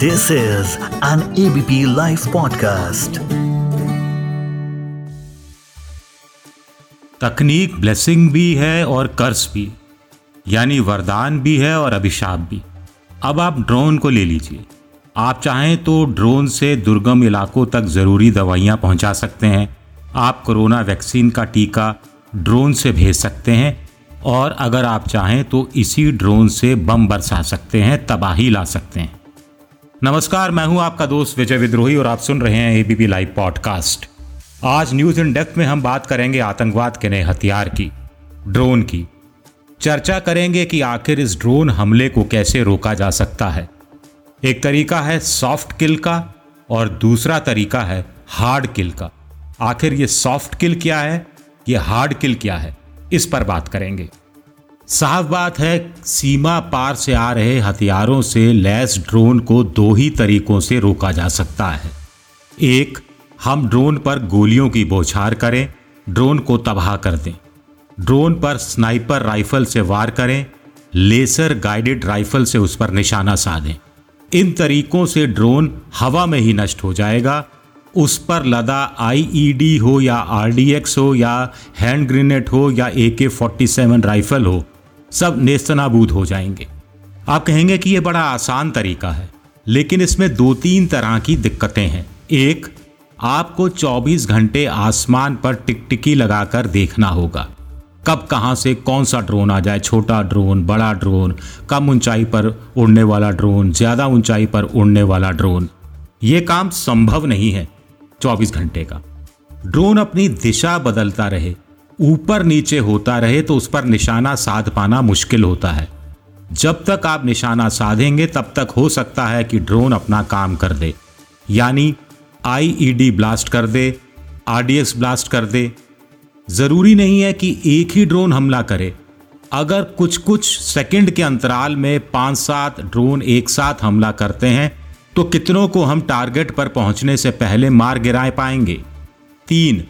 This is an ABP Life podcast. तकनीक blessing भी है और कर्ज भी, यानी वरदान भी है और अभिशाप भी। अब आप ड्रोन को ले लीजिए। आप चाहें तो ड्रोन से दुर्गम इलाकों तक ज़रूरी दवाइयाँ पहुँचा सकते हैं। आप कोरोना वैक्सीन का टीका ड्रोन से भेज सकते हैं और अगर आप चाहें तो इसी ड्रोन से बम बरसा सकते हैं, तबाही ला सकते हैं। नमस्कार, मैं हूँ आपका दोस्त विजय विद्रोही और आप सुन रहे हैं एबीपी लाइव पॉडकास्ट आज न्यूज़ इन डेप्थ में हम बात करेंगे आतंकवाद के नए हथियार की ड्रोन की। चर्चा करेंगे कि आखिर इस ड्रोन हमले को कैसे रोका जा सकता है। एक तरीका है सॉफ्ट किल का और दूसरा तरीका है हार्ड किल का। आखिर ये सॉफ्ट किल क्या है? ये हार्ड किल क्या है? इस पर बात करेंगे। साफ़ बात है, सीमा पार से आ रहे हथियारों से लैस ड्रोन को दो ही तरीकों से रोका जा सकता है। एक, हम ड्रोन पर गोलियों की बौछार करें, ड्रोन को तबाह कर दें। ड्रोन पर स्नाइपर राइफल से वार करें, लेसर गाइडेड राइफल से उस पर निशाना साधें। इन तरीकों से ड्रोन हवा में ही नष्ट हो जाएगा, उस पर लदा आईईडी हो या आरडीएक्स हो या हैंड ग्रेनेड हो या ए के फोर्टी सेवन राइफल हो सब नेस्तनाबूद हो जाएँगे। आप कहेंगे कि यह बड़ा आसान तरीका है, लेकिन इसमें दो तीन तरह की दिक्कतें हैं। एक, आपको 24 घंटे आसमान पर टिकटिकी लगाकर देखना होगा। कब कहाँ से कौन सा ड्रोन आ जाए, छोटा ड्रोन, बड़ा ड्रोन, कम ऊंचाई पर उड़ने वाला ड्रोन, ज़्यादा ऊंचाई पर उड़ने वाला ड्रोन। ये काम संभव नहीं है 24 घंटे का। ड्रोन अपनी दिशा बदलता रहे ऊपर नीचे होता रहे तो उस पर निशाना साध पाना मुश्किल होता है। जब तक आप निशाना साधेंगे, तब तक हो सकता है कि ड्रोन अपना काम कर दे। यानी आईईडी ब्लास्ट कर दे आरडीएक्स ब्लास्ट कर दे। ज़रूरी नहीं है कि एक ही ड्रोन हमला करे। अगर कुछ कुछ सेकंड के अंतराल में पाँच सात ड्रोन एक साथ हमला करते हैं तो कितनों को हम टारगेट पर पहुँचने से पहले मार गिराए पाएँगे? तीन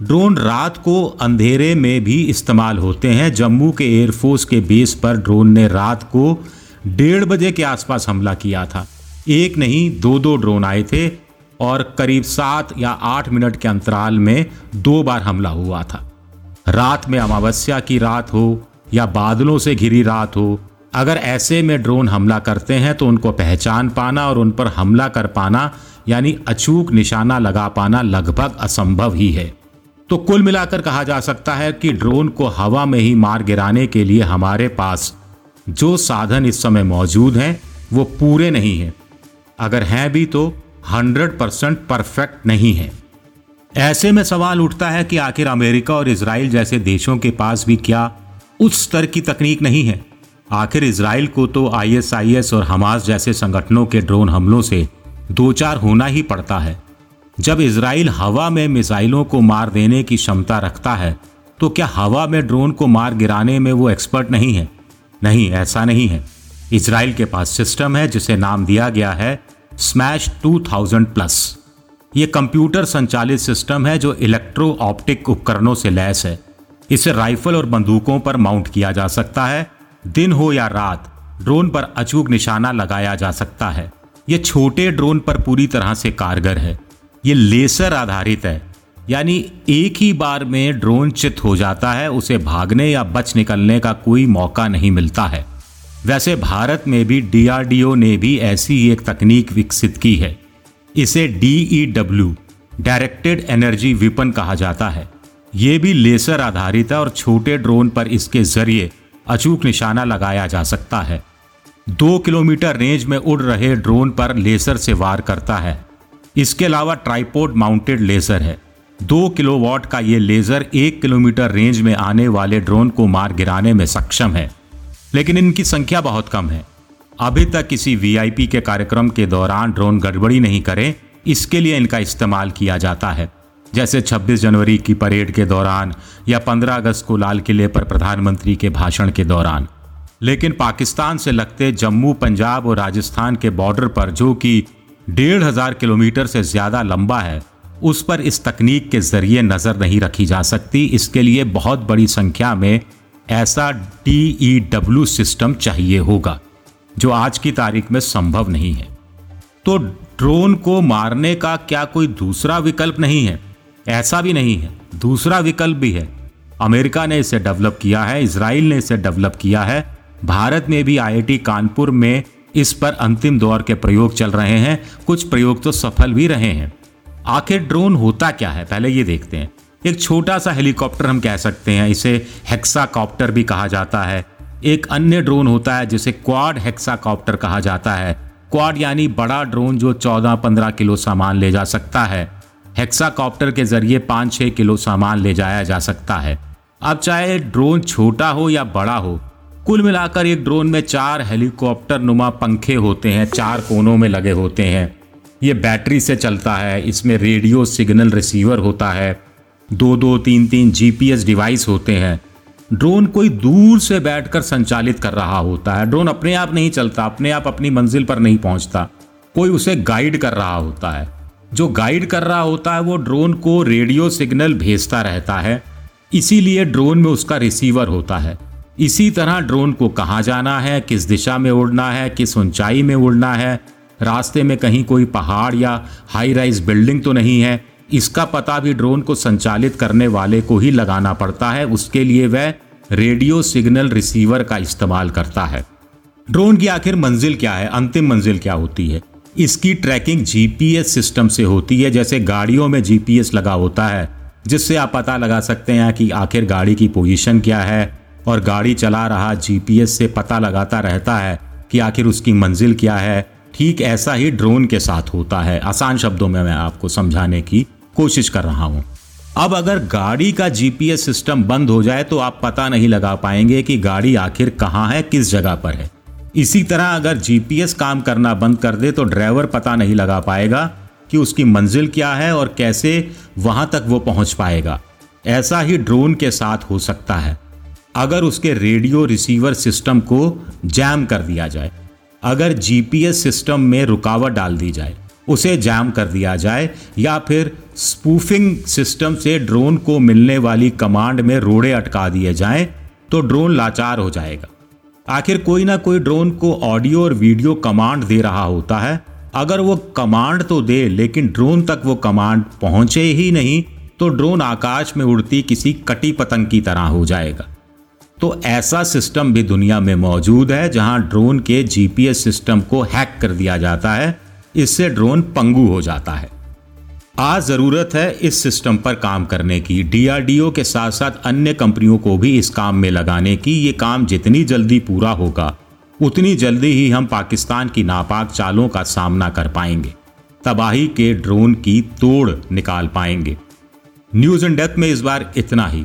ड्रोन रात को अंधेरे में भी इस्तेमाल होते हैं। जम्मू के एयरफोर्स के बेस पर ड्रोन ने रात को डेढ़ बजे के आसपास हमला किया था। एक नहीं दो दो ड्रोन आए थे और करीब सात या आठ मिनट के अंतराल में दो बार हमला हुआ था। रात में अमावस्या की रात हो या बादलों से घिरी रात हो, अगर ऐसे में ड्रोन हमला करते हैं तो उनको पहचान पाना और उन पर हमला कर पाना, यानी अचूक निशाना लगा पाना लगभग असंभव ही है। तो कुल मिलाकर कहा जा सकता है कि ड्रोन को हवा में ही मार गिराने के लिए हमारे पास जो साधन इस समय मौजूद हैं, वो पूरे नहीं हैं। अगर हैं भी तो 100 परसेंट परफेक्ट नहीं है। ऐसे में सवाल उठता है कि आखिर अमेरिका और इसराइल जैसे देशों के पास भी क्या उस स्तर की तकनीक नहीं है? आखिर इसराइल को तो आईएसआईएस और हमास जैसे संगठनों के ड्रोन हमलों से दो चार होना ही पड़ता है। जब इसराइल हवा में मिसाइलों को मार देने की क्षमता रखता है तो क्या हवा में ड्रोन को मार गिराने में वो एक्सपर्ट नहीं है? नहीं, ऐसा नहीं है। इसराइल के पास सिस्टम है जिसे नाम दिया गया है स्मैश 2000 प्लस। ये कंप्यूटर संचालित सिस्टम है जो इलेक्ट्रो ऑप्टिक उपकरणों से लैस है। इसे राइफल और बंदूकों पर माउंट किया जा सकता है। दिन हो या रात, ड्रोन पर अचूक निशाना लगाया जा सकता है। ये छोटे ड्रोन पर पूरी तरह से कारगर है। ये लेसर आधारित है। यानी एक ही बार में ड्रोन चित हो जाता है, उसे भागने या बच निकलने का कोई मौका नहीं मिलता है। वैसे भारत में भी डीआरडीओ ने भी ऐसी एक तकनीक विकसित की है। इसे डीईडब्ल्यू, डायरेक्टेड एनर्जी विपन कहा जाता है। ये भी लेसर आधारित है और छोटे ड्रोन पर इसके ज़रिए अचूक निशाना लगाया जा सकता है। दो किलोमीटर रेंज में उड़ रहे ड्रोन पर लेसर से वार करता है। इसके अलावा ट्राईपोर्ड माउंटेड लेजर है। दो किलोवाट का ये लेजर एक किलोमीटर रेंज में आने वाले ड्रोन को मार गिराने में सक्षम है। लेकिन इनकी संख्या बहुत कम है। अभी तक किसी वीआईपी के कार्यक्रम के दौरान ड्रोन गड़बड़ी नहीं करे, इसके लिए इनका इस्तेमाल किया जाता है। जैसे 26 जनवरी की परेड के दौरान या 15 अगस्त को लाल किले पर प्रधानमंत्री के भाषण के दौरान। लेकिन पाकिस्तान से लगते जम्मू, पंजाब और राजस्थान के बॉर्डर पर जो कि डेढ़ हज़ार किलोमीटर से ज़्यादा लंबा है। उस पर इस तकनीक के ज़रिए नज़र नहीं रखी जा सकती। इसके लिए बहुत बड़ी संख्या में ऐसा डीईडब्ल्यू सिस्टम चाहिए होगा, जो आज की तारीख में संभव नहीं है। तो ड्रोन को मारने का क्या कोई दूसरा विकल्प नहीं है? ऐसा भी नहीं है। दूसरा विकल्प भी है। अमेरिका ने इसे डेवलप किया है इसराइल ने इसे डेवलप किया है। भारत में भी आईआईटी कानपुर में इस पर अंतिम दौर के प्रयोग चल रहे हैं। कुछ प्रयोग तो सफल भी रहे हैं। आखिर ड्रोन होता क्या है? पहले ये देखते हैं। एक छोटा सा हेलीकॉप्टर हम कह सकते हैं। इसे हेक्साकॉप्टर भी कहा जाता है। एक अन्य ड्रोन होता है जिसे क्वाड हेक्साकॉप्टर कहा जाता है। क्वाड यानी बड़ा ड्रोन जो 14-15 किलो सामान ले जा सकता है। हेक्साकॉप्टर के ज़रिए 5-6 किलो सामान ले जाया जा सकता है। अब चाहे ड्रोन छोटा हो या बड़ा हो कुल मिलाकर एक ड्रोन में चार हेलीकॉप्टर नुमा पंखे होते हैं, चार कोनों में लगे होते हैं। ये बैटरी से चलता है, इसमें रेडियो सिग्नल रिसीवर होता है, दो दो तीन तीन जीपीएस डिवाइस होते हैं। ड्रोन कोई दूर से बैठकर संचालित कर रहा होता है। ड्रोन अपने आप नहीं चलता, अपने आप अपनी मंजिल पर नहीं पहुँचता। कोई उसे गाइड कर रहा होता है। जो गाइड कर रहा होता है, वो ड्रोन को रेडियो सिग्नल भेजता रहता है। इसीलिए ड्रोन में उसका रिसीवर होता है। इसी तरह ड्रोन को कहाँ जाना है, किस दिशा में उड़ना है, किस ऊंचाई में उड़ना है। रास्ते में कहीं कोई पहाड़ या हाई राइज बिल्डिंग तो नहीं है। इसका पता भी ड्रोन को संचालित करने वाले को ही लगाना पड़ता है। उसके लिए वह रेडियो सिग्नल रिसीवर का इस्तेमाल करता है। ड्रोन की आखिर मंजिल क्या है? अंतिम मंजिल क्या होती है? इसकी ट्रैकिंग जीपीएस सिस्टम से होती है, जैसे गाड़ियों में जीपीएस लगा होता है, जिससे आप पता लगा सकते हैं कि आखिर गाड़ी की पोजीशन क्या है। और गाड़ी चला रहा जीपीएस से पता लगाता रहता है कि आखिर उसकी मंजिल क्या है। ठीक ऐसा ही ड्रोन के साथ होता है। आसान शब्दों में मैं आपको समझाने की कोशिश कर रहा हूँ। अब अगर गाड़ी का जीपीएस सिस्टम बंद हो जाए तो आप पता नहीं लगा पाएँगे कि गाड़ी आखिर कहाँ है, किस जगह पर है। इसी तरह अगर जीपीएस काम करना बंद कर दे तो ड्राइवर पता नहीं लगा पाएगा कि उसकी मंजिल क्या है और कैसे वहाँ तक वो पहुँच पाएगा। ऐसा ही ड्रोन के साथ हो सकता है। अगर उसके रेडियो रिसीवर सिस्टम को जैम कर दिया जाए, अगर जीपीएस सिस्टम में रुकावट डाल दी जाए, उसे जैम कर दिया जाए, या फिर स्पूफिंग सिस्टम से ड्रोन को मिलने वाली कमांड में रोड़े अटका दिए जाएँ तो ड्रोन लाचार हो जाएगा। आखिर कोई ना कोई ड्रोन को ऑडियो और वीडियो कमांड दे रहा होता है। अगर वो कमांड तो दे, लेकिन ड्रोन तक वो कमांड पहुँचे ही नहीं तो ड्रोन आकाश में उड़ती किसी कटी पतंग की तरह हो जाएगा। तो ऐसा सिस्टम भी दुनिया में मौजूद है जहाँ ड्रोन के जीपीएस सिस्टम को हैक कर दिया जाता है। इससे ड्रोन पंगु हो जाता है। आज ज़रूरत है इस सिस्टम पर काम करने की। डीआरडीओ के साथ साथ अन्य कंपनियों को भी इस काम में लगाने की। ये काम जितनी जल्दी पूरा होगा, उतनी जल्दी ही हम पाकिस्तान की नापाक चालों का सामना कर पाएँगे। तबाही के ड्रोन की तोड़ निकाल पाएँगे। न्यूज़ एंड डेथ में इस बार इतना ही।